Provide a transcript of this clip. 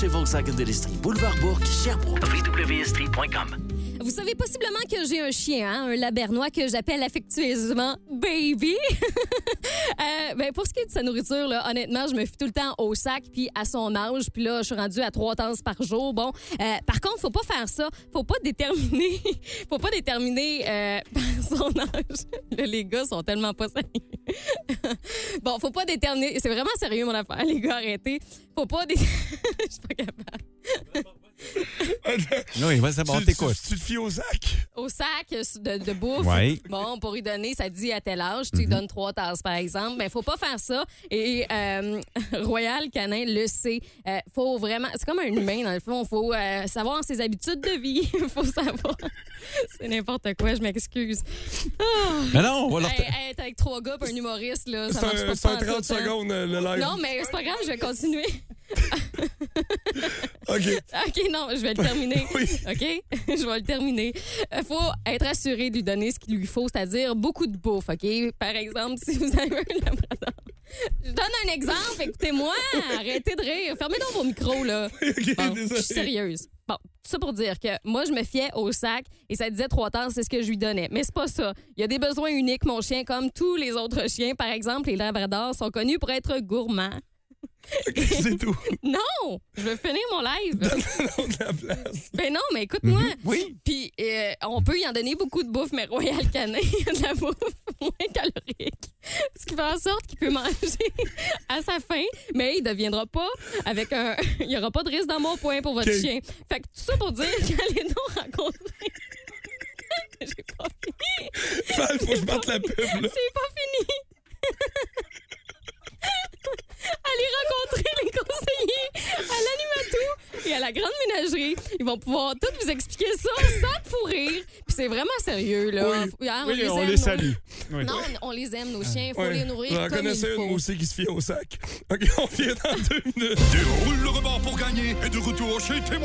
chez Volkswagen de l'Estrie, boulevard Bourg, Sherbrooke. www.estrie.com. Vous savez possiblement que j'ai un chien, hein, un labernois que j'appelle affectueusement Baby. Euh, ben, pour ce qui est de sa nourriture, là, honnêtement, je me fie tout le temps au sac puis à son âge. Puis là, je suis rendue à trois tasses par jour. Bon, euh, par contre, faut pas faire ça. Faut pas déterminer, faut pas déterminer euh, son âge. Les gars sont tellement pas sérieux. bon, faut pas déterminer. C'est vraiment sérieux mon affaire, les gars. Arrêtez. Faut pas. Dé... je suis pas capable. Oui, vas-y, bon, tu, t'écoutes. tu, tu te fies au sac? au sac de, de bouffe. Ouais. Bon, pour y donner, ça dit à tel âge, tu lui donnes trois tasses, par exemple. Mais faut pas faire ça. Et euh, Royal Canin le sait. Euh, faut vraiment. C'est comme un humain, dans le fond. Faut euh, savoir ses habitudes de vie. faut savoir. C'est n'importe quoi, je m'excuse. Ah. Mais non, on va leur. Hey, avec trois gars et un humoriste, là, ça C'est marche un, pas. c'est un pas en 30 tout, hein. secondes, euh, le live. Non, mais c'est pas grave, je vais continuer. OK. OK, non, je vais le terminer. Oui. OK? je vais le terminer. Il faut être assuré de lui donner ce qu'il lui faut, c'est-à-dire beaucoup de bouffe, OK? Par exemple, si vous avez un labrador. Je donne un exemple, écoutez-moi. Arrêtez de rire. Fermez donc vos micros, là. OK, Bon, je suis sérieuse. Bon, tout ça pour dire que moi, je me fiais au sac et ça disait trois tasses, c'est ce que je lui donnais. Mais c'est pas ça. Il y a des besoins uniques, mon chien, comme tous les autres chiens. Par exemple, les labradors sont connus pour être gourmands. C'est tout. Non! Je veux finir mon live. Donne de la place. Ben non, mais écoute-moi. Oui. Puis euh, on peut y en donner beaucoup de bouffe, mais Royal Canin, il y a de la bouffe moins calorique. Ce qui fait en sorte qu'il peut manger à sa faim, mais il ne deviendra pas avec un. Il n'y aura pas de risque d'embonpoint pour votre chien. Fait que tout ça pour dire qu'allez donc rencontrer. J'ai pas fini. Val, faut que je batte la pub, là. J'ai pas fini. Allez rencontrer les conseillers à l'animatou et à la grande ménagerie. Ils vont pouvoir tout vous expliquer ça sans rire. Puis c'est vraiment sérieux, là. Oui. Oui, on aime, les nos- salue. Oui. Non, on les aime, nos chiens. Il faut les nourrir J'en connaissais une, aussi, qui se fie au sac. OK, on vient dans deux minutes. Déroule le rebord pour gagner et de retour chez Témoin.